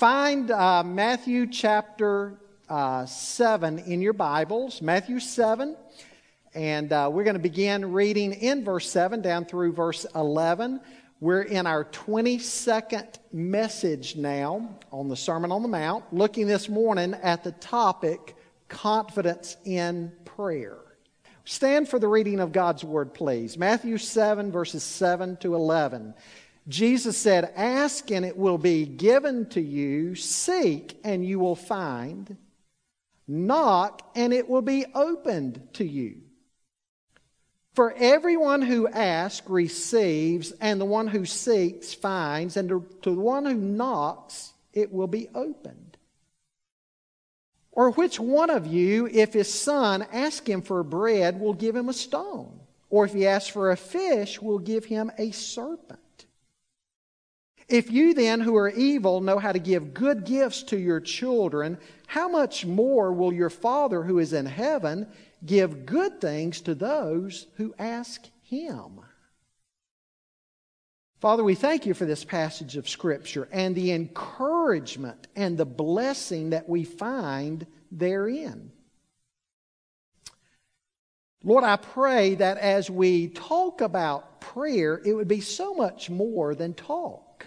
Find uh, Matthew chapter uh, 7 in your Bibles, Matthew 7. And uh, we're going to begin reading in verse 7 down through verse 11. We're in our 22nd message now on the Sermon on the Mount, looking this morning at the topic confidence in prayer. Stand for the reading of God's word, please. Matthew 7, verses 7 to 11. Jesus said, Ask and it will be given to you, seek and you will find, knock and it will be opened to you. For everyone who asks receives, and the one who seeks finds, and to, the one who knocks it will be opened. Or which one of you, if his son asks him for bread, will give him a stone? Or if he asks for a fish, will give him a serpent? If you then, who are evil, know how to give good gifts to your children, how much more will your Father who is in heaven give good things to those who ask him? Father, we thank you for this passage of Scripture and the encouragement and the blessing that we find therein. Lord, I pray that as we talk about prayer, it would be so much more than talk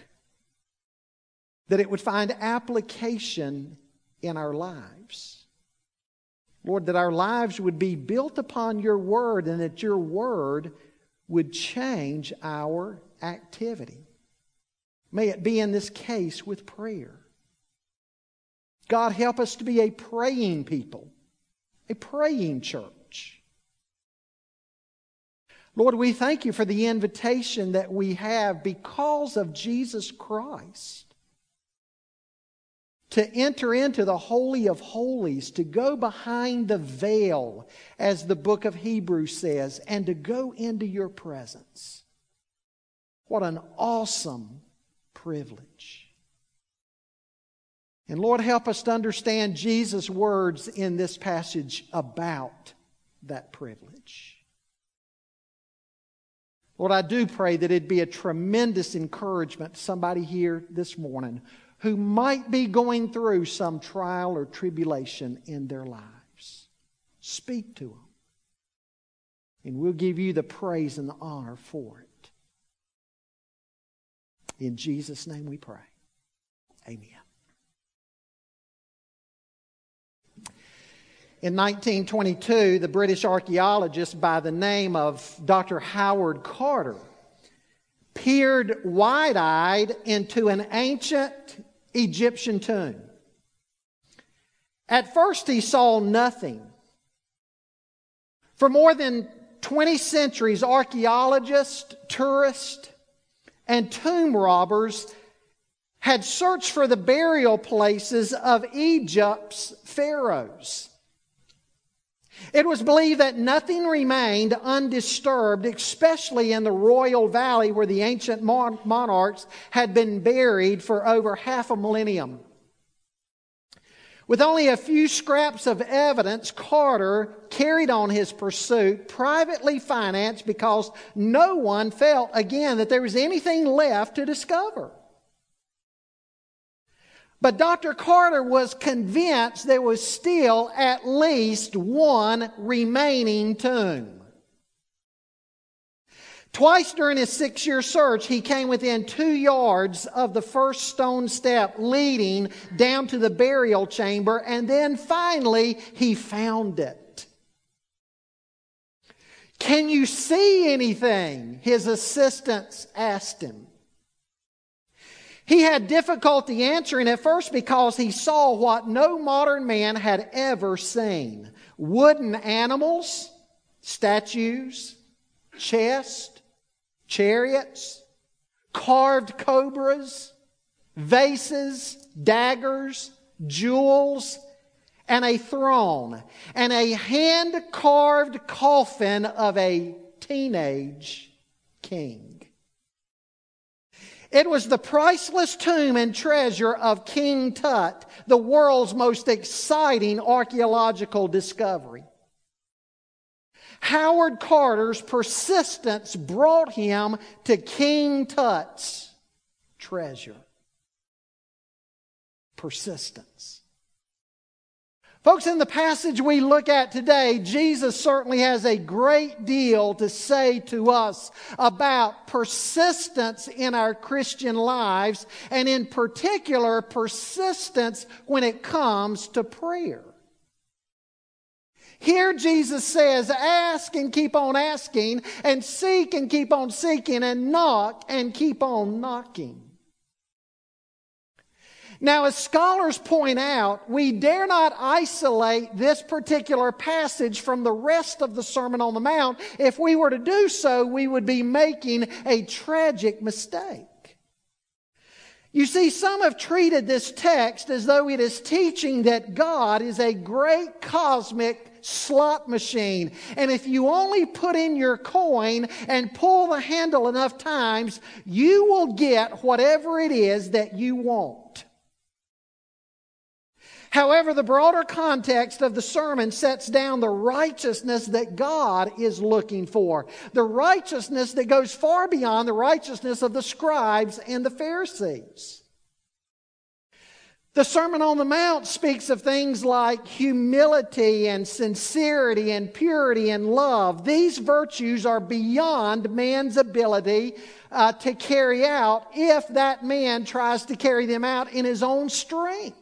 that it would find application in our lives. Lord, that our lives would be built upon your word and that your word would change our activity. May it be in this case with prayer. God, help us to be a praying people, a praying church. Lord, we thank you for the invitation that we have because of Jesus Christ to enter into the Holy of Holies, to go behind the veil, as the book of Hebrews says, and to go into your presence. What an awesome privilege. And Lord, help us to understand Jesus' words in this passage about that privilege. Lord, I do pray that it'd be a tremendous encouragement to somebody here this morning who might be going through some trial or tribulation in their lives. Speak to them. And we'll give you the praise and the honor for it. In Jesus' name we pray. Amen. In 1922, the British archaeologist by the name of Dr. Howard Carter peered wide eyed into an ancient Egyptian tomb. At first, he saw nothing. For more than 20 centuries, archaeologists, tourists, and tomb robbers had searched for the burial places of Egypt's pharaohs. It was believed that nothing remained undisturbed, especially in the royal valley where the ancient monarchs had been buried for over half a millennium. With only a few scraps of evidence, Carter carried on his pursuit, privately financed because no one felt again that there was anything left to discover. But Dr. Carter was convinced there was still at least one remaining tomb. Twice during his six year search, he came within two yards of the first stone step leading down to the burial chamber, and then finally he found it. Can you see anything? His assistants asked him. He had difficulty answering at first because he saw what no modern man had ever seen wooden animals, statues, chests, chariots, carved cobras, vases, daggers, jewels, and a throne, and a hand carved coffin of a teenage king. It was the priceless tomb and treasure of King Tut, the world's most exciting archaeological discovery. Howard Carter's persistence brought him to King Tut's treasure. persistence. Folks, in the passage we look at today, Jesus certainly has a great deal to say to us about persistence in our Christian lives, and in particular, persistence when it comes to prayer. Here Jesus says, ask and keep on asking, and seek and keep on seeking, and knock and keep on knocking. Now, as scholars point out, we dare not isolate this particular passage from the rest of the Sermon on the Mount. If we were to do so, we would be making a tragic mistake. You see, some have treated this text as though it is teaching that God is a great cosmic slot machine. And if you only put in your coin and pull the handle enough times, you will get whatever it is that you want. However, the broader context of the sermon sets down the righteousness that God is looking for. The righteousness that goes far beyond the righteousness of the scribes and the Pharisees. The Sermon on the Mount speaks of things like humility and sincerity and purity and love. These virtues are beyond man's ability uh, to carry out if that man tries to carry them out in his own strength.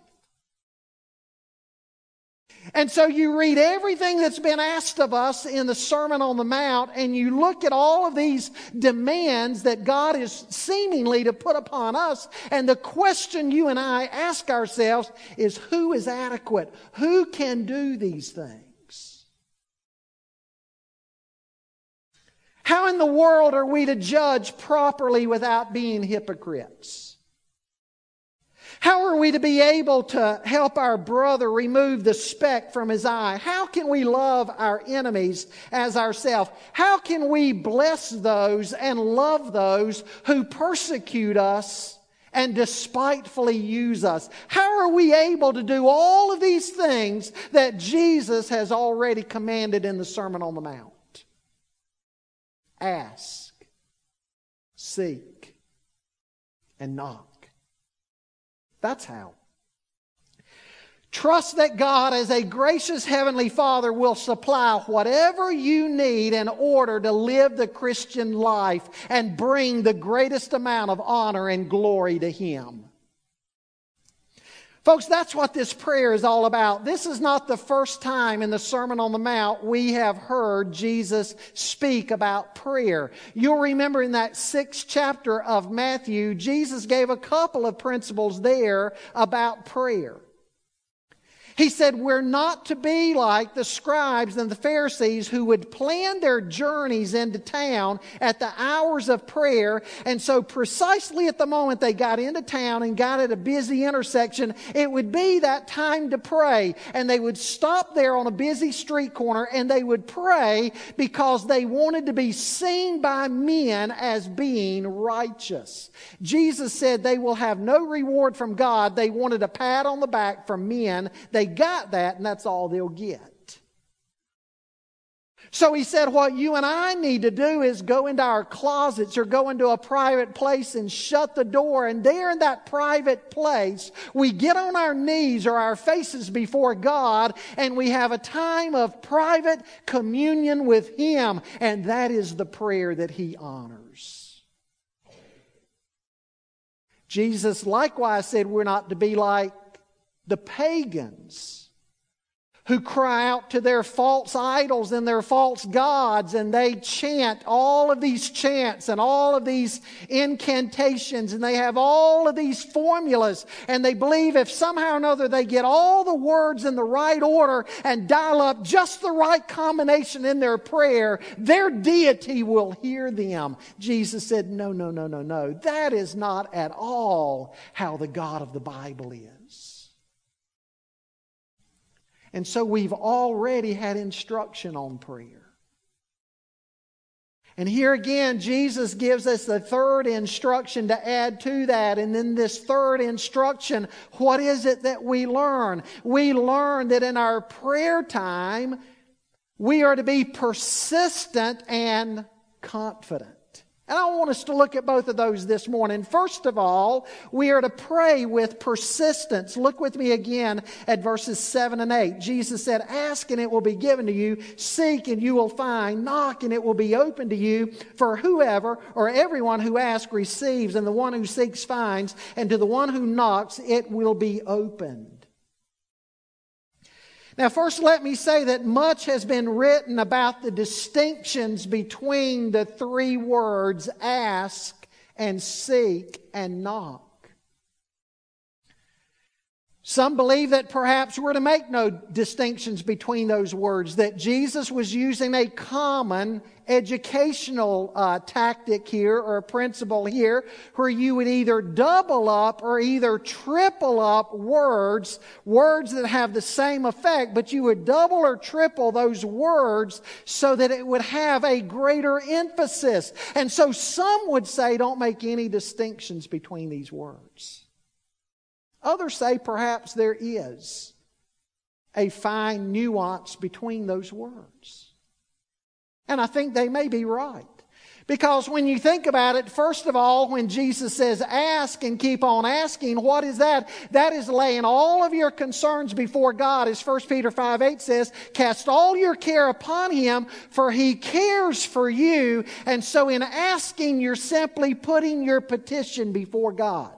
And so you read everything that's been asked of us in the Sermon on the Mount, and you look at all of these demands that God is seemingly to put upon us. And the question you and I ask ourselves is who is adequate? Who can do these things? How in the world are we to judge properly without being hypocrites? How are we to be able to help our brother remove the speck from his eye? How can we love our enemies as ourselves? How can we bless those and love those who persecute us and despitefully use us? How are we able to do all of these things that Jesus has already commanded in the Sermon on the Mount? Ask, seek, and knock. That's how. Trust that God, as a gracious Heavenly Father, will supply whatever you need in order to live the Christian life and bring the greatest amount of honor and glory to Him. Folks, that's what this prayer is all about. This is not the first time in the Sermon on the Mount we have heard Jesus speak about prayer. You'll remember in that sixth chapter of Matthew, Jesus gave a couple of principles there about prayer. He said, We're not to be like the scribes and the Pharisees who would plan their journeys into town at the hours of prayer. And so, precisely at the moment they got into town and got at a busy intersection, it would be that time to pray. And they would stop there on a busy street corner and they would pray because they wanted to be seen by men as being righteous. Jesus said they will have no reward from God. They wanted a pat on the back from men. They they got that, and that's all they'll get. So he said, What you and I need to do is go into our closets or go into a private place and shut the door. And there in that private place, we get on our knees or our faces before God and we have a time of private communion with Him. And that is the prayer that He honors. Jesus likewise said, We're not to be like the pagans who cry out to their false idols and their false gods, and they chant all of these chants and all of these incantations, and they have all of these formulas, and they believe if somehow or another they get all the words in the right order and dial up just the right combination in their prayer, their deity will hear them. Jesus said, No, no, no, no, no. That is not at all how the God of the Bible is. And so we've already had instruction on prayer. And here again, Jesus gives us the third instruction to add to that. And in this third instruction, what is it that we learn? We learn that in our prayer time, we are to be persistent and confident. And I want us to look at both of those this morning. First of all, we are to pray with persistence. Look with me again at verses 7 and 8. Jesus said, Ask and it will be given to you, seek and you will find, knock and it will be open to you. For whoever or everyone who asks receives, and the one who seeks finds, and to the one who knocks it will be opened. Now, first, let me say that much has been written about the distinctions between the three words ask and seek and knock. Some believe that perhaps we're to make no distinctions between those words, that Jesus was using a common educational uh, tactic here or a principle here where you would either double up or either triple up words, words that have the same effect, but you would double or triple those words so that it would have a greater emphasis. And so some would say don't make any distinctions between these words. Others say perhaps there is a fine nuance between those words. And I think they may be right. Because when you think about it, first of all, when Jesus says ask and keep on asking, what is that? That is laying all of your concerns before God. As 1 Peter 5 8 says, cast all your care upon Him, for He cares for you. And so in asking, you're simply putting your petition before God.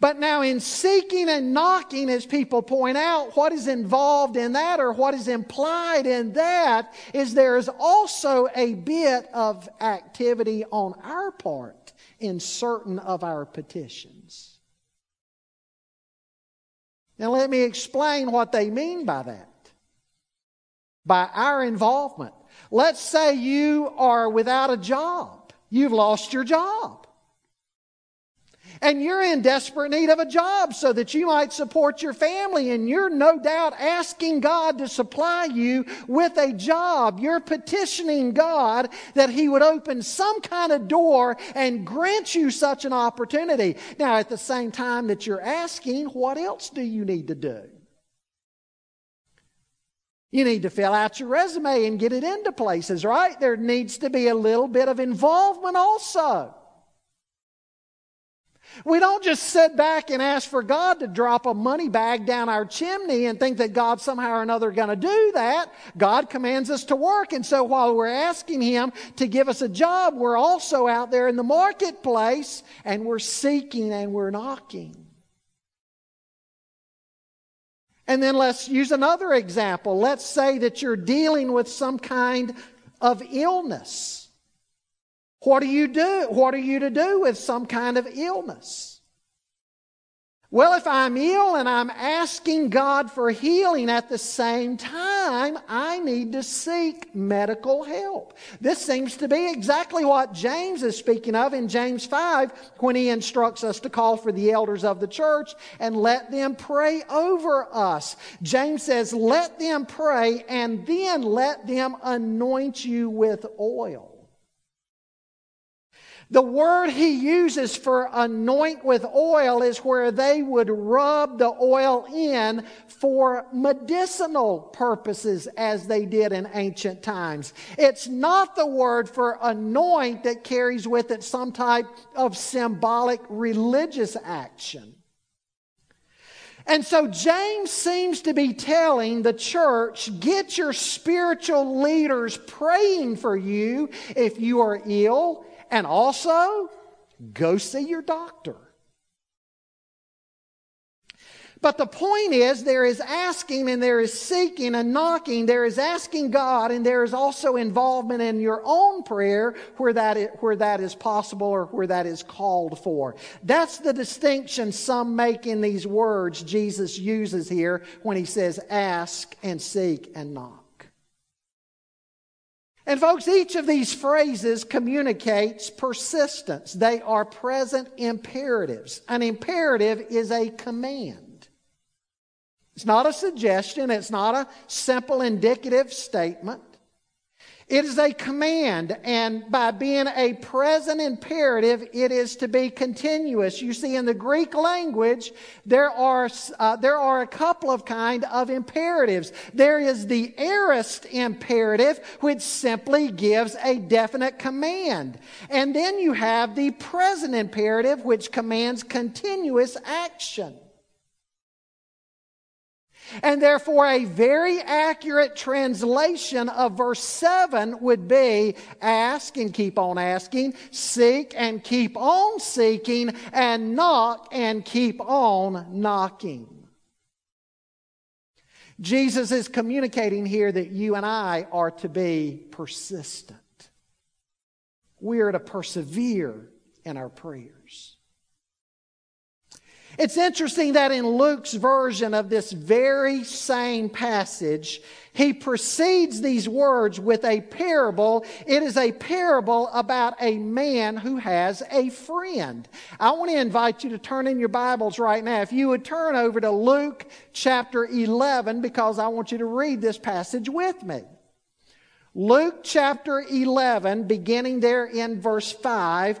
But now, in seeking and knocking, as people point out, what is involved in that or what is implied in that is there is also a bit of activity on our part in certain of our petitions. Now, let me explain what they mean by that. By our involvement. Let's say you are without a job, you've lost your job and you're in desperate need of a job so that you might support your family, and you're no doubt asking God to supply you with a job. You're petitioning God that He would open some kind of door and grant you such an opportunity. Now, at the same time that you're asking, what else do you need to do? You need to fill out your resume and get it into places, right? There needs to be a little bit of involvement also. We don't just sit back and ask for God to drop a money bag down our chimney and think that God somehow or another going to do that. God commands us to work. And so while we're asking Him to give us a job, we're also out there in the marketplace and we're seeking and we're knocking. And then let's use another example. Let's say that you're dealing with some kind of illness. What do you do? What are you to do with some kind of illness? Well, if I'm ill and I'm asking God for healing at the same time, I need to seek medical help. This seems to be exactly what James is speaking of in James 5 when he instructs us to call for the elders of the church and let them pray over us. James says, let them pray and then let them anoint you with oil. The word he uses for anoint with oil is where they would rub the oil in for medicinal purposes as they did in ancient times. It's not the word for anoint that carries with it some type of symbolic religious action. And so James seems to be telling the church get your spiritual leaders praying for you if you are ill and also, go see your doctor. But the point is, there is asking and there is seeking and knocking. There is asking God and there is also involvement in your own prayer where that is, where that is possible or where that is called for. That's the distinction some make in these words Jesus uses here when he says ask and seek and knock. And, folks, each of these phrases communicates persistence. They are present imperatives. An imperative is a command. It's not a suggestion, it's not a simple indicative statement. It is a command, and by being a present imperative, it is to be continuous. You see, in the Greek language, there are, uh, there are a couple of kind of imperatives. There is the aorist imperative, which simply gives a definite command. And then you have the present imperative, which commands continuous action. And therefore, a very accurate translation of verse 7 would be ask and keep on asking, seek and keep on seeking, and knock and keep on knocking. Jesus is communicating here that you and I are to be persistent. We are to persevere in our prayers. It's interesting that in Luke's version of this very same passage, he precedes these words with a parable. It is a parable about a man who has a friend. I want to invite you to turn in your Bibles right now. If you would turn over to Luke chapter 11, because I want you to read this passage with me. Luke chapter 11, beginning there in verse 5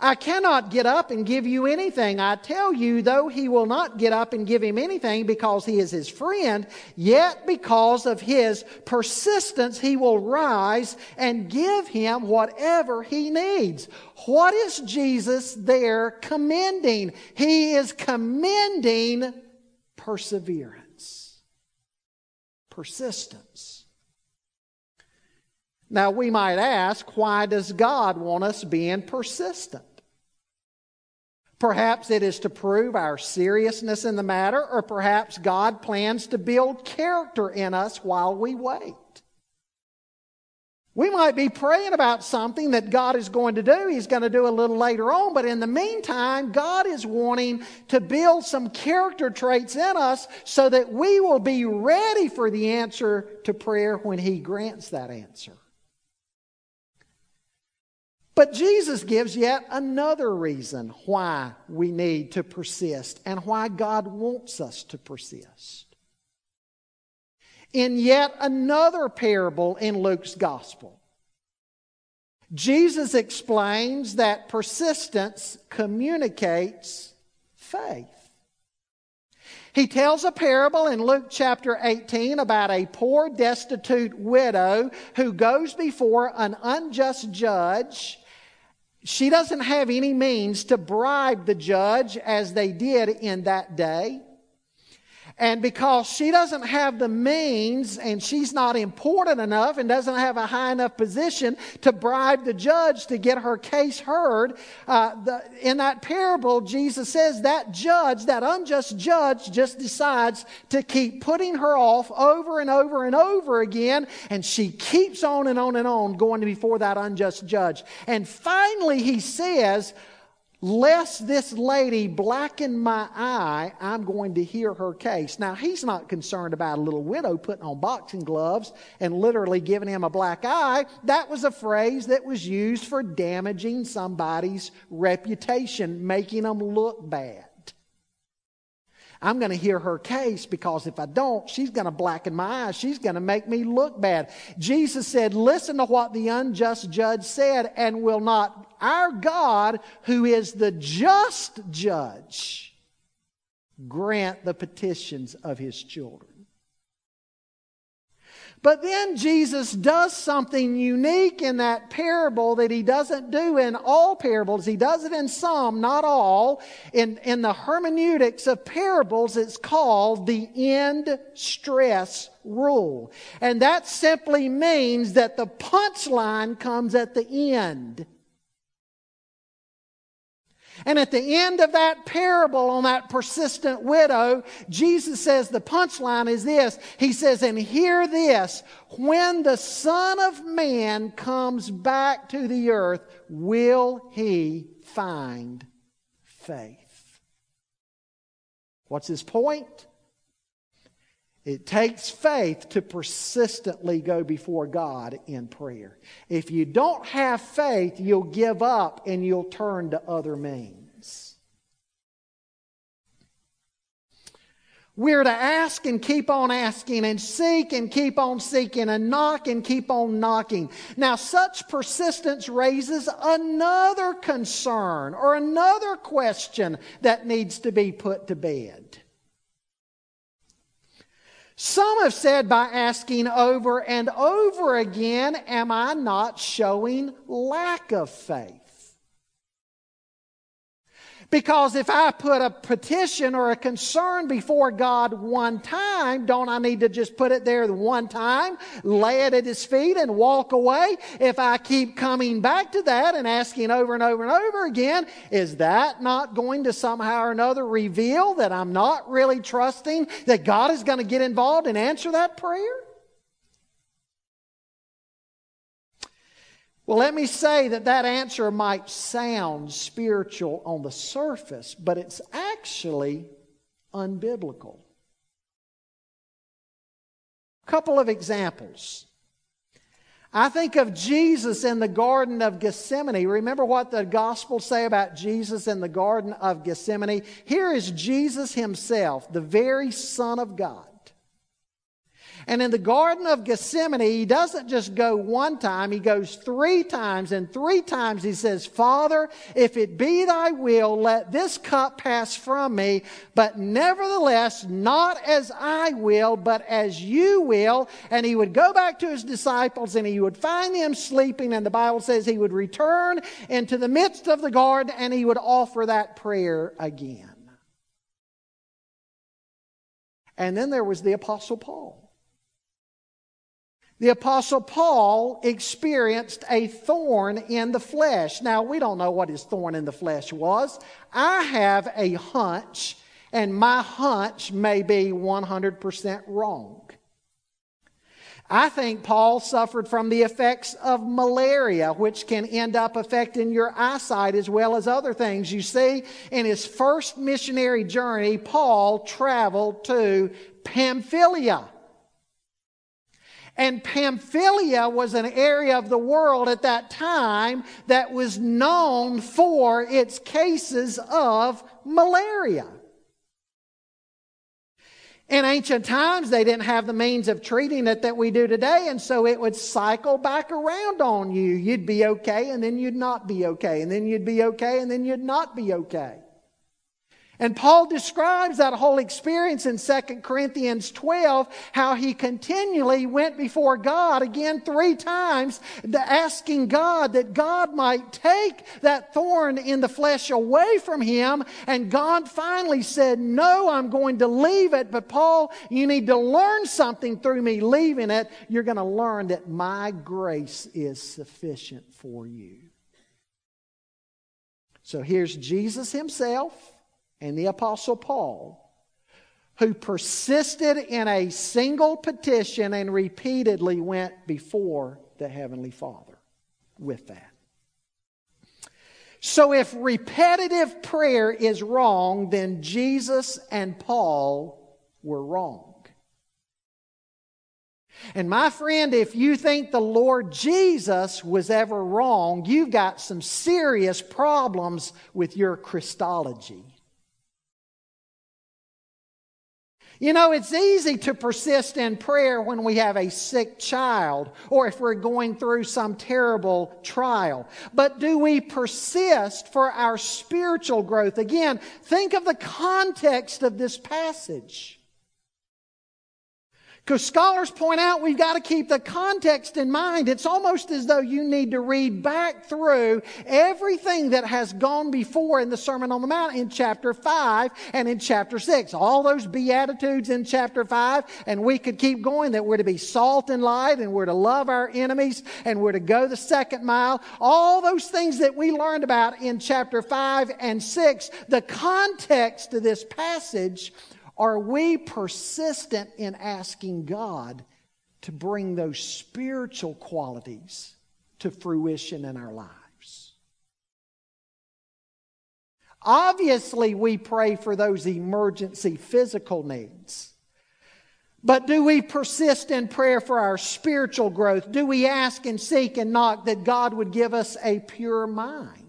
I cannot get up and give you anything. I tell you, though he will not get up and give him anything because he is his friend, yet because of his persistence, he will rise and give him whatever he needs. What is Jesus there commending? He is commending perseverance, persistence. Now, we might ask, why does God want us being persistent? Perhaps it is to prove our seriousness in the matter, or perhaps God plans to build character in us while we wait. We might be praying about something that God is going to do. He's going to do a little later on. But in the meantime, God is wanting to build some character traits in us so that we will be ready for the answer to prayer when He grants that answer. But Jesus gives yet another reason why we need to persist and why God wants us to persist. In yet another parable in Luke's gospel, Jesus explains that persistence communicates faith. He tells a parable in Luke chapter 18 about a poor, destitute widow who goes before an unjust judge she doesn't have any means to bribe the judge as they did in that day. And because she doesn't have the means and she's not important enough and doesn't have a high enough position to bribe the judge to get her case heard, uh, the, in that parable, Jesus says that judge, that unjust judge, just decides to keep putting her off over and over and over again. And she keeps on and on and on going before that unjust judge. And finally, he says, Lest this lady blacken my eye, I'm going to hear her case. Now, he's not concerned about a little widow putting on boxing gloves and literally giving him a black eye. That was a phrase that was used for damaging somebody's reputation, making them look bad. I'm going to hear her case because if I don't, she's going to blacken my eyes. She's going to make me look bad. Jesus said, Listen to what the unjust judge said, and will not our God, who is the just judge, grant the petitions of his children? But then Jesus does something unique in that parable that he doesn't do in all parables. He does it in some, not all. In, in the hermeneutics of parables, it's called the end stress rule. And that simply means that the punchline comes at the end. And at the end of that parable on that persistent widow, Jesus says the punchline is this. He says, and hear this, when the Son of Man comes back to the earth, will he find faith. What's his point? It takes faith to persistently go before God in prayer. If you don't have faith, you'll give up and you'll turn to other means. We're to ask and keep on asking and seek and keep on seeking and knock and keep on knocking. Now, such persistence raises another concern or another question that needs to be put to bed. Some have said by asking over and over again, Am I not showing lack of faith? Because if I put a petition or a concern before God one time, don't I need to just put it there one time, lay it at His feet, and walk away? If I keep coming back to that and asking over and over and over again, is that not going to somehow or another reveal that I'm not really trusting that God is going to get involved and answer that prayer? Well, let me say that that answer might sound spiritual on the surface, but it's actually unbiblical. A couple of examples. I think of Jesus in the Garden of Gethsemane. Remember what the Gospels say about Jesus in the Garden of Gethsemane? Here is Jesus himself, the very Son of God. And in the Garden of Gethsemane, he doesn't just go one time, he goes three times. And three times he says, Father, if it be thy will, let this cup pass from me. But nevertheless, not as I will, but as you will. And he would go back to his disciples and he would find them sleeping. And the Bible says he would return into the midst of the garden and he would offer that prayer again. And then there was the Apostle Paul. The Apostle Paul experienced a thorn in the flesh. Now, we don't know what his thorn in the flesh was. I have a hunch, and my hunch may be 100% wrong. I think Paul suffered from the effects of malaria, which can end up affecting your eyesight as well as other things. You see, in his first missionary journey, Paul traveled to Pamphylia. And Pamphylia was an area of the world at that time that was known for its cases of malaria. In ancient times, they didn't have the means of treating it that we do today, and so it would cycle back around on you. You'd be okay, and then you'd not be okay, and then you'd be okay, and then you'd not be okay. And Paul describes that whole experience in 2 Corinthians 12, how he continually went before God again three times, asking God that God might take that thorn in the flesh away from him. And God finally said, No, I'm going to leave it. But Paul, you need to learn something through me leaving it. You're going to learn that my grace is sufficient for you. So here's Jesus himself and the Apostle Paul, who persisted in a single petition and repeatedly went before the Heavenly Father with that. So, if repetitive prayer is wrong, then Jesus and Paul were wrong. And my friend, if you think the Lord Jesus was ever wrong, you've got some serious problems with your Christology. You know, it's easy to persist in prayer when we have a sick child or if we're going through some terrible trial. But do we persist for our spiritual growth? Again, think of the context of this passage. Because scholars point out we've got to keep the context in mind. It's almost as though you need to read back through everything that has gone before in the Sermon on the Mount in chapter 5 and in chapter 6. All those Beatitudes in chapter 5, and we could keep going that we're to be salt and light, and we're to love our enemies, and we're to go the second mile. All those things that we learned about in chapter 5 and 6, the context of this passage are we persistent in asking God to bring those spiritual qualities to fruition in our lives? Obviously, we pray for those emergency physical needs. But do we persist in prayer for our spiritual growth? Do we ask and seek and knock that God would give us a pure mind?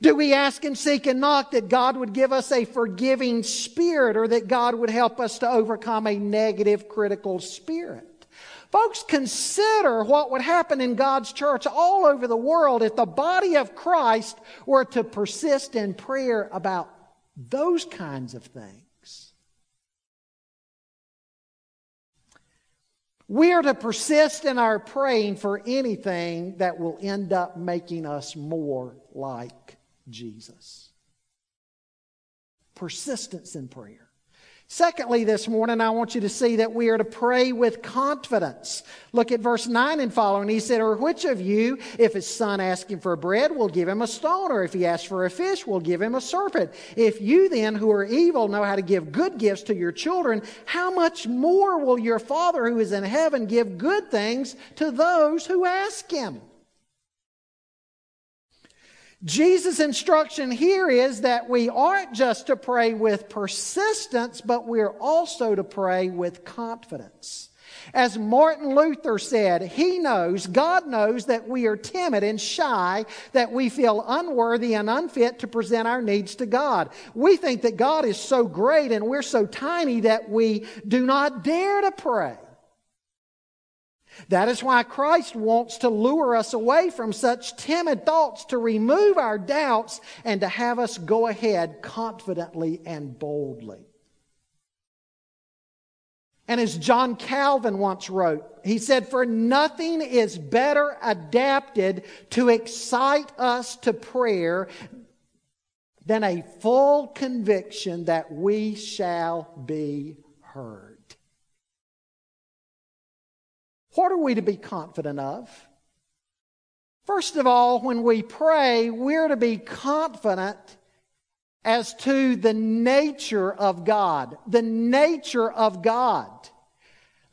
Do we ask and seek and knock that God would give us a forgiving spirit or that God would help us to overcome a negative, critical spirit? Folks, consider what would happen in God's church all over the world if the body of Christ were to persist in prayer about those kinds of things. We are to persist in our praying for anything that will end up making us more like Jesus. Persistence in prayer. Secondly, this morning, I want you to see that we are to pray with confidence. Look at verse 9 and following. He said, Or which of you, if his son asks him for bread, will give him a stone? Or if he asks for a fish, will give him a serpent? If you then, who are evil, know how to give good gifts to your children, how much more will your Father who is in heaven give good things to those who ask him? Jesus' instruction here is that we aren't just to pray with persistence, but we're also to pray with confidence. As Martin Luther said, he knows, God knows that we are timid and shy, that we feel unworthy and unfit to present our needs to God. We think that God is so great and we're so tiny that we do not dare to pray. That is why Christ wants to lure us away from such timid thoughts, to remove our doubts, and to have us go ahead confidently and boldly. And as John Calvin once wrote, he said, For nothing is better adapted to excite us to prayer than a full conviction that we shall be heard. What are we to be confident of? First of all, when we pray, we're to be confident as to the nature of God. The nature of God.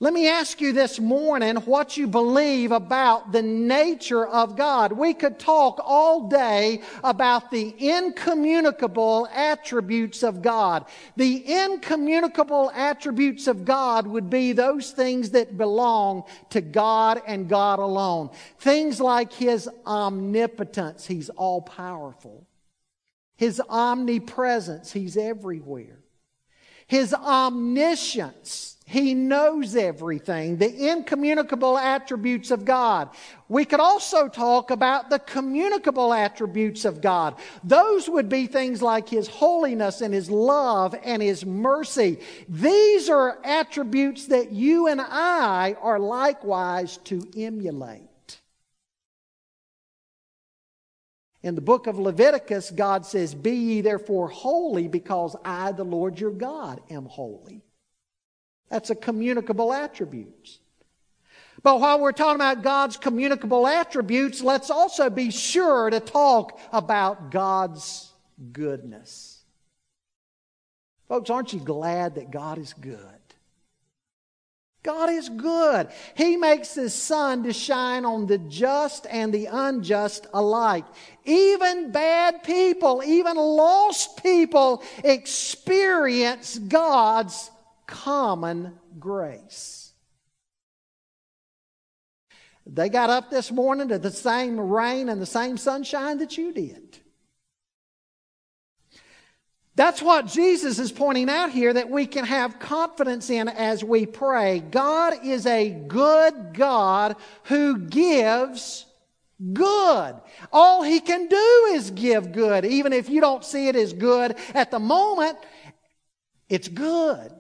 Let me ask you this morning what you believe about the nature of God. We could talk all day about the incommunicable attributes of God. The incommunicable attributes of God would be those things that belong to God and God alone. Things like His omnipotence, He's all powerful. His omnipresence, He's everywhere. His omniscience, he knows everything, the incommunicable attributes of God. We could also talk about the communicable attributes of God. Those would be things like His holiness and His love and His mercy. These are attributes that you and I are likewise to emulate. In the book of Leviticus, God says, Be ye therefore holy, because I, the Lord your God, am holy. That's a communicable attribute. But while we're talking about God's communicable attributes, let's also be sure to talk about God's goodness. Folks, aren't you glad that God is good? God is good. He makes His sun to shine on the just and the unjust alike. Even bad people, even lost people experience God's common grace. They got up this morning to the same rain and the same sunshine that you did. That's what Jesus is pointing out here that we can have confidence in as we pray. God is a good God who gives good. All He can do is give good. Even if you don't see it as good at the moment, it's good.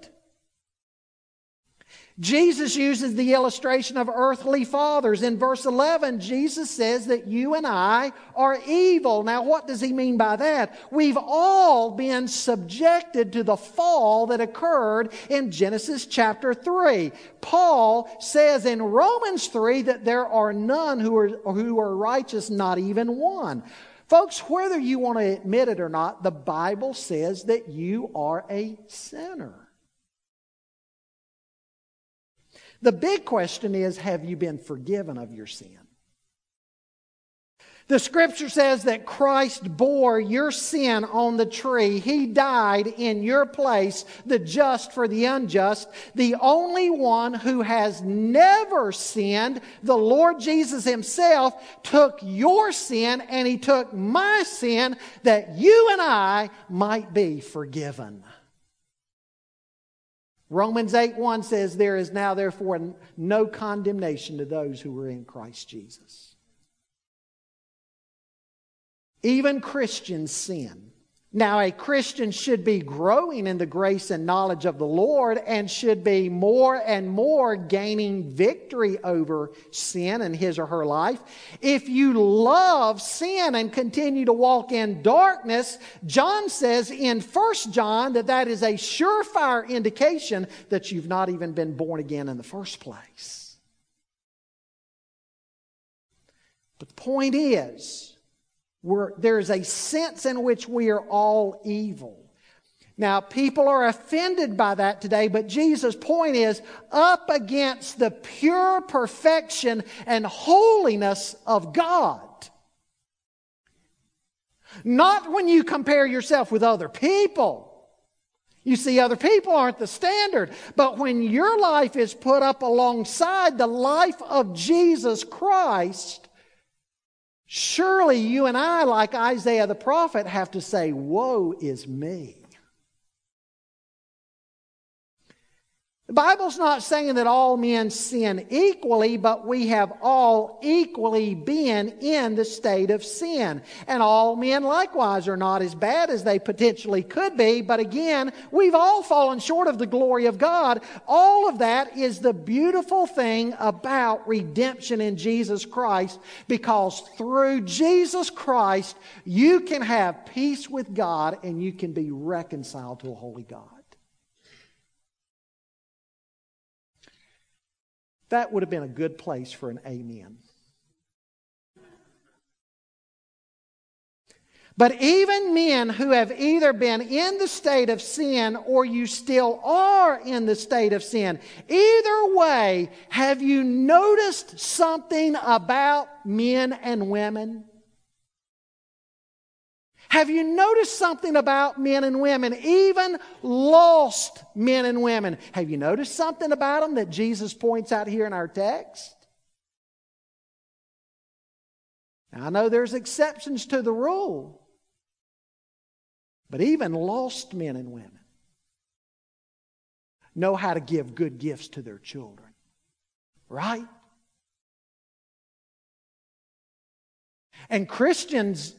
Jesus uses the illustration of earthly fathers. In verse 11, Jesus says that you and I are evil. Now, what does he mean by that? We've all been subjected to the fall that occurred in Genesis chapter 3. Paul says in Romans 3 that there are none who are, who are righteous, not even one. Folks, whether you want to admit it or not, the Bible says that you are a sinner. The big question is have you been forgiven of your sin? The scripture says that Christ bore your sin on the tree. He died in your place, the just for the unjust, the only one who has never sinned. The Lord Jesus Himself took your sin and He took my sin that you and I might be forgiven. Romans 8 1 says, There is now therefore no condemnation to those who are in Christ Jesus. Even Christians sin. Now, a Christian should be growing in the grace and knowledge of the Lord and should be more and more gaining victory over sin in his or her life. If you love sin and continue to walk in darkness, John says in 1 John that that is a surefire indication that you've not even been born again in the first place. But the point is, we're, there's a sense in which we are all evil. Now, people are offended by that today, but Jesus' point is up against the pure perfection and holiness of God. Not when you compare yourself with other people. You see, other people aren't the standard. But when your life is put up alongside the life of Jesus Christ, Surely you and I, like Isaiah the prophet, have to say, Woe is me. The Bible's not saying that all men sin equally, but we have all equally been in the state of sin. And all men likewise are not as bad as they potentially could be, but again, we've all fallen short of the glory of God. All of that is the beautiful thing about redemption in Jesus Christ, because through Jesus Christ, you can have peace with God and you can be reconciled to a holy God. That would have been a good place for an amen. But even men who have either been in the state of sin or you still are in the state of sin, either way, have you noticed something about men and women? Have you noticed something about men and women, even lost men and women? Have you noticed something about them that Jesus points out here in our text? Now, I know there's exceptions to the rule, but even lost men and women know how to give good gifts to their children, right? And Christians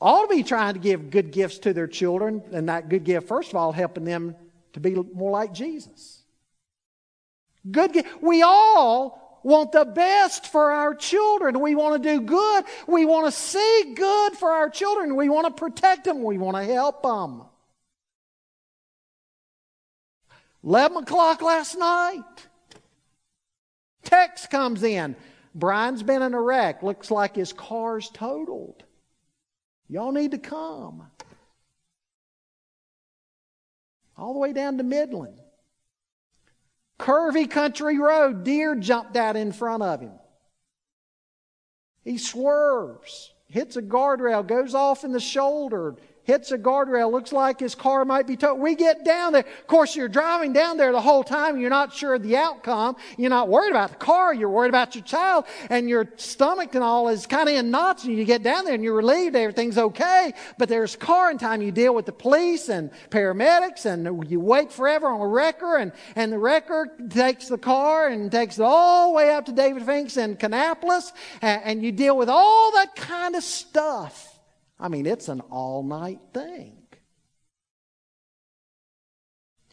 ought to be trying to give good gifts to their children, and that good gift, first of all, helping them to be more like Jesus. Good gift. We all want the best for our children. We want to do good. We want to see good for our children. We want to protect them. We want to help them. 11 o'clock last night. Text comes in. Brian's been in a wreck. Looks like his car's totaled. Y'all need to come. All the way down to Midland. Curvy country road, deer jumped out in front of him. He swerves, hits a guardrail, goes off in the shoulder, hits a guardrail, looks like his car might be towed. We get down there. Of course, you're driving down there the whole time. You're not sure of the outcome. You're not worried about the car. You're worried about your child. And your stomach and all is kind of in knots. And you get down there and you're relieved everything's okay. But there's car and time. You deal with the police and paramedics and you wait forever on a wrecker. And, and the wrecker takes the car and takes it all the way up to David Finks in Kannapolis. And, and you deal with all that kind of stuff. I mean, it's an all night thing.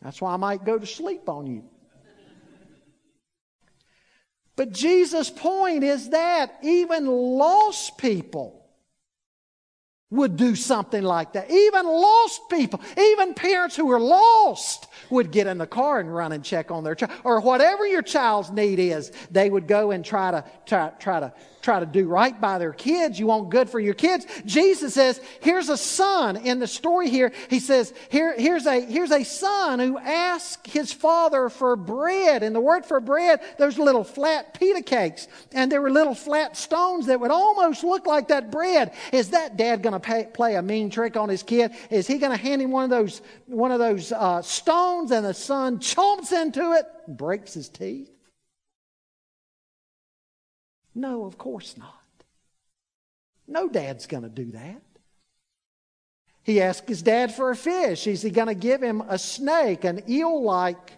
That's why I might go to sleep on you. But Jesus' point is that even lost people would do something like that. Even lost people, even parents who are lost would get in the car and run and check on their child. Or whatever your child's need is, they would go and try to, try, try to try to do right by their kids. You want good for your kids. Jesus says, here's a son in the story here. He says, here, here's a, here's a son who asked his father for bread. And the word for bread, those little flat pita cakes. And there were little flat stones that would almost look like that bread. Is that dad going to play a mean trick on his kid? Is he going to hand him one of those, one of those uh, stones and the son chomps into it and breaks his teeth? No, of course not. No dad's going to do that. He asked his dad for a fish. Is he going to give him a snake, an eel like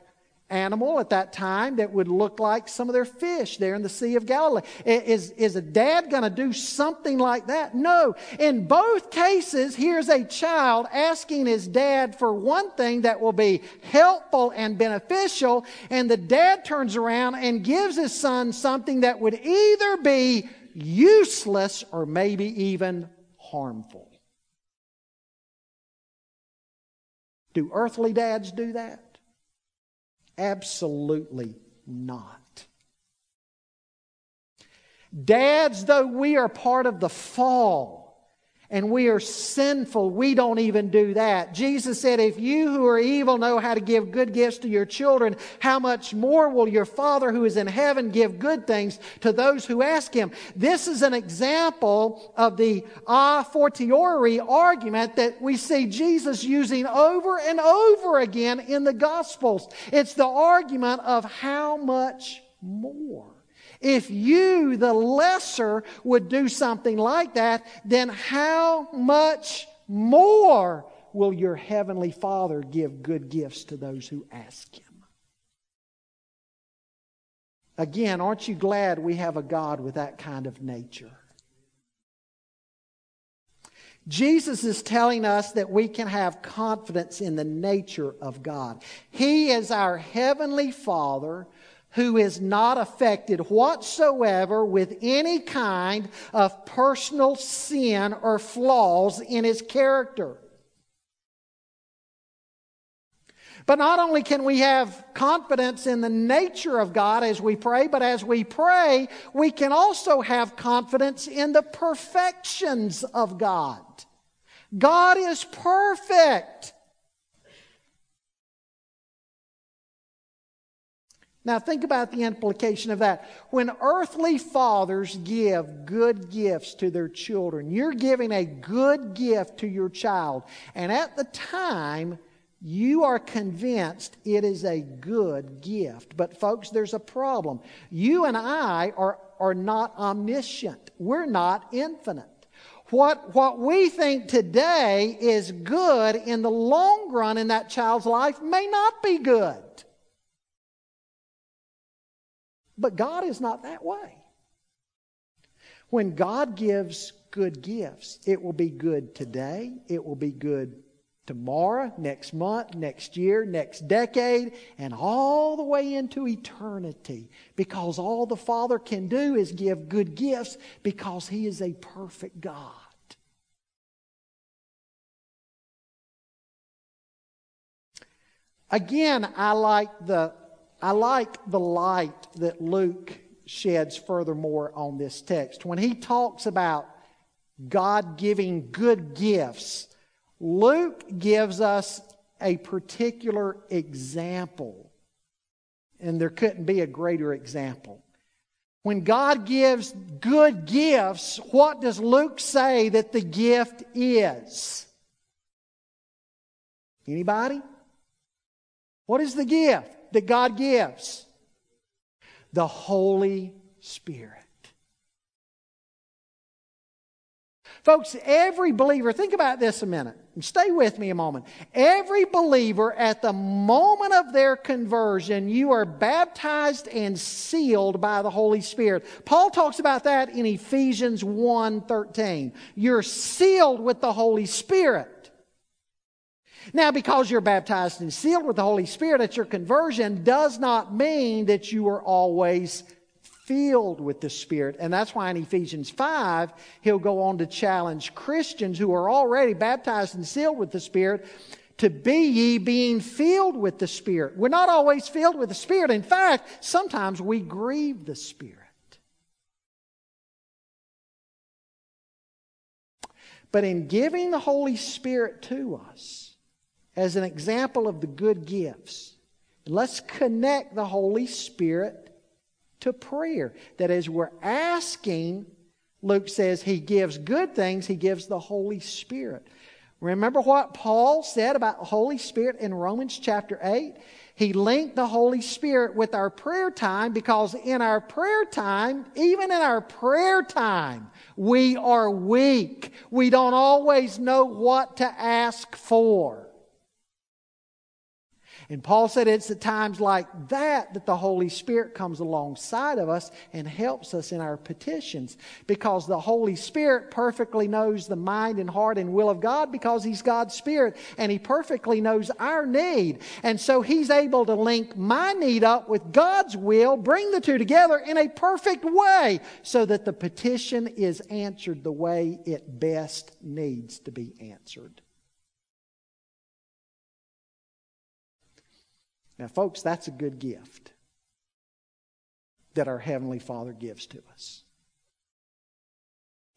animal at that time that would look like some of their fish there in the Sea of Galilee. Is, is a dad going to do something like that? No. In both cases, here's a child asking his dad for one thing that will be helpful and beneficial, and the dad turns around and gives his son something that would either be useless or maybe even harmful. Do earthly dads do that? Absolutely not. Dads, though we are part of the fall, and we are sinful. We don't even do that. Jesus said, If you who are evil know how to give good gifts to your children, how much more will your Father who is in heaven give good things to those who ask him? This is an example of the a fortiori argument that we see Jesus using over and over again in the Gospels. It's the argument of how much more. If you, the lesser, would do something like that, then how much more will your heavenly Father give good gifts to those who ask Him? Again, aren't you glad we have a God with that kind of nature? Jesus is telling us that we can have confidence in the nature of God. He is our heavenly Father who is not affected whatsoever with any kind of personal sin or flaws in his character. But not only can we have confidence in the nature of God as we pray, but as we pray, we can also have confidence in the perfections of God. God is perfect. Now, think about the implication of that. When earthly fathers give good gifts to their children, you're giving a good gift to your child. And at the time, you are convinced it is a good gift. But, folks, there's a problem. You and I are, are not omniscient, we're not infinite. What, what we think today is good in the long run in that child's life may not be good. But God is not that way. When God gives good gifts, it will be good today, it will be good tomorrow, next month, next year, next decade, and all the way into eternity. Because all the Father can do is give good gifts because He is a perfect God. Again, I like the I like the light that Luke sheds furthermore on this text. When he talks about God giving good gifts, Luke gives us a particular example. And there couldn't be a greater example. When God gives good gifts, what does Luke say that the gift is? Anybody? What is the gift? That God gives? The Holy Spirit. Folks, every believer, think about this a minute. Stay with me a moment. Every believer at the moment of their conversion, you are baptized and sealed by the Holy Spirit. Paul talks about that in Ephesians 1:13. You're sealed with the Holy Spirit. Now, because you're baptized and sealed with the Holy Spirit at your conversion does not mean that you are always filled with the Spirit. And that's why in Ephesians 5, he'll go on to challenge Christians who are already baptized and sealed with the Spirit to be ye being filled with the Spirit. We're not always filled with the Spirit. In fact, sometimes we grieve the Spirit. But in giving the Holy Spirit to us as an example of the good gifts, let's connect the Holy Spirit to prayer. That as we're asking, Luke says he gives good things, he gives the Holy Spirit. Remember what Paul said about the Holy Spirit in Romans chapter 8? He linked the Holy Spirit with our prayer time because in our prayer time, even in our prayer time, we are weak. We don't always know what to ask for. And Paul said it's at times like that that the Holy Spirit comes alongside of us and helps us in our petitions because the Holy Spirit perfectly knows the mind and heart and will of God because He's God's Spirit and He perfectly knows our need. And so He's able to link my need up with God's will, bring the two together in a perfect way so that the petition is answered the way it best needs to be answered. Now, folks, that's a good gift that our Heavenly Father gives to us.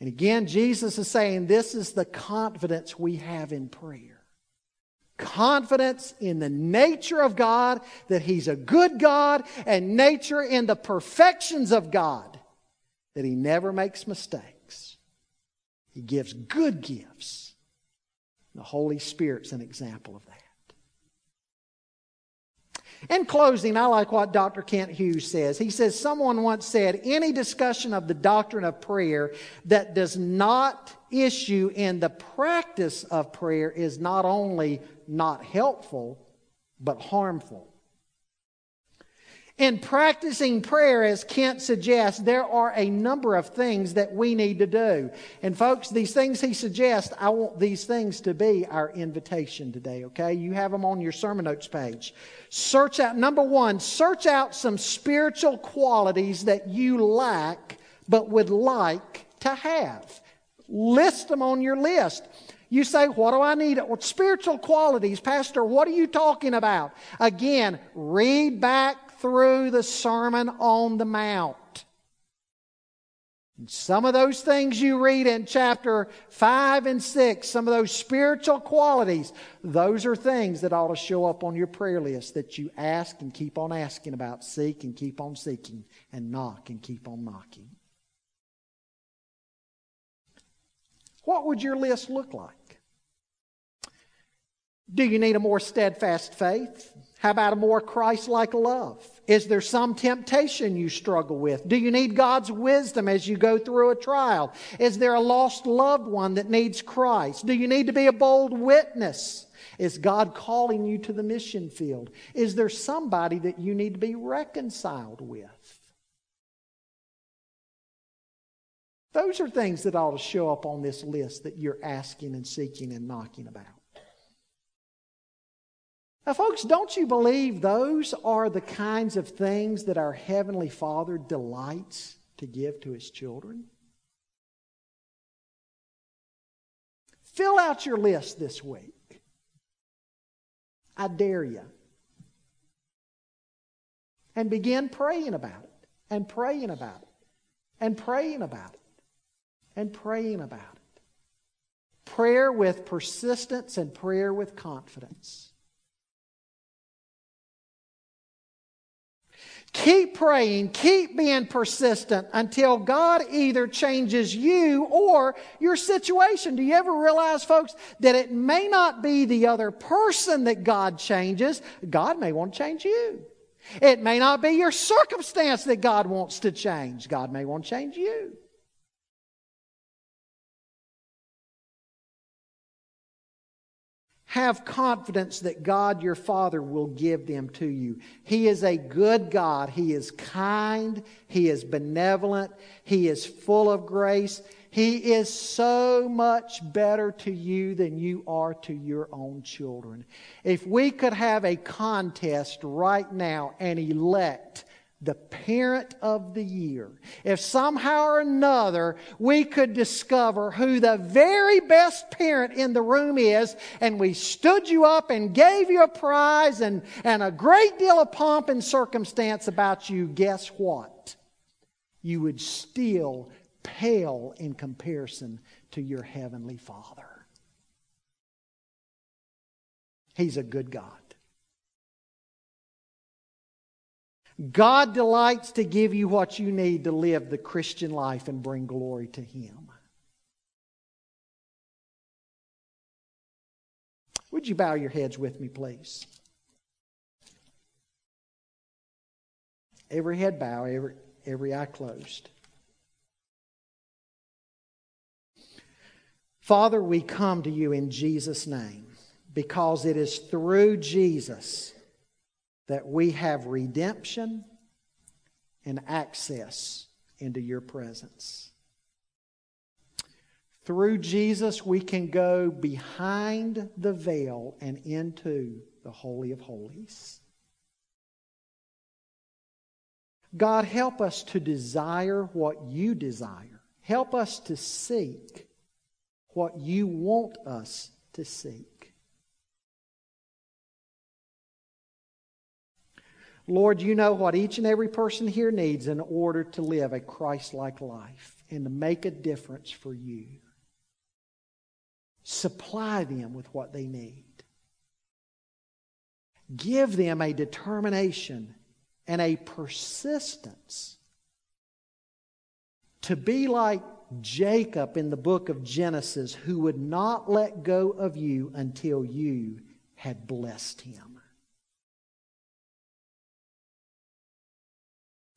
And again, Jesus is saying this is the confidence we have in prayer. Confidence in the nature of God, that He's a good God, and nature in the perfections of God, that He never makes mistakes. He gives good gifts. The Holy Spirit's an example of that. In closing, I like what Dr. Kent Hughes says. He says, Someone once said, any discussion of the doctrine of prayer that does not issue in the practice of prayer is not only not helpful, but harmful. In practicing prayer, as Kent suggests, there are a number of things that we need to do. And folks, these things he suggests, I want these things to be our invitation today, okay? You have them on your sermon notes page. Search out, number one, search out some spiritual qualities that you lack but would like to have. List them on your list. You say, What do I need? Spiritual qualities, Pastor, what are you talking about? Again, read back through the Sermon on the Mount. Some of those things you read in chapter 5 and 6, some of those spiritual qualities, those are things that ought to show up on your prayer list that you ask and keep on asking about, seek and keep on seeking, and knock and keep on knocking. What would your list look like? Do you need a more steadfast faith? How about a more Christ like love? Is there some temptation you struggle with? Do you need God's wisdom as you go through a trial? Is there a lost loved one that needs Christ? Do you need to be a bold witness? Is God calling you to the mission field? Is there somebody that you need to be reconciled with? Those are things that ought to show up on this list that you're asking and seeking and knocking about. Now, folks, don't you believe those are the kinds of things that our Heavenly Father delights to give to His children? Fill out your list this week. I dare you. And begin praying about it, and praying about it, and praying about it, and praying about it. Prayer with persistence and prayer with confidence. Keep praying, keep being persistent until God either changes you or your situation. Do you ever realize, folks, that it may not be the other person that God changes? God may want to change you. It may not be your circumstance that God wants to change. God may want to change you. Have confidence that God your Father will give them to you. He is a good God. He is kind. He is benevolent. He is full of grace. He is so much better to you than you are to your own children. If we could have a contest right now and elect the parent of the year. If somehow or another we could discover who the very best parent in the room is, and we stood you up and gave you a prize and, and a great deal of pomp and circumstance about you, guess what? You would still pale in comparison to your Heavenly Father. He's a good God. God delights to give you what you need to live the Christian life and bring glory to Him. Would you bow your heads with me, please? Every head bow, every, every eye closed. Father, we come to you in Jesus' name because it is through Jesus that we have redemption and access into your presence. Through Jesus, we can go behind the veil and into the Holy of Holies. God, help us to desire what you desire. Help us to seek what you want us to seek. Lord, you know what each and every person here needs in order to live a Christ like life and to make a difference for you. Supply them with what they need. Give them a determination and a persistence to be like Jacob in the book of Genesis, who would not let go of you until you had blessed him.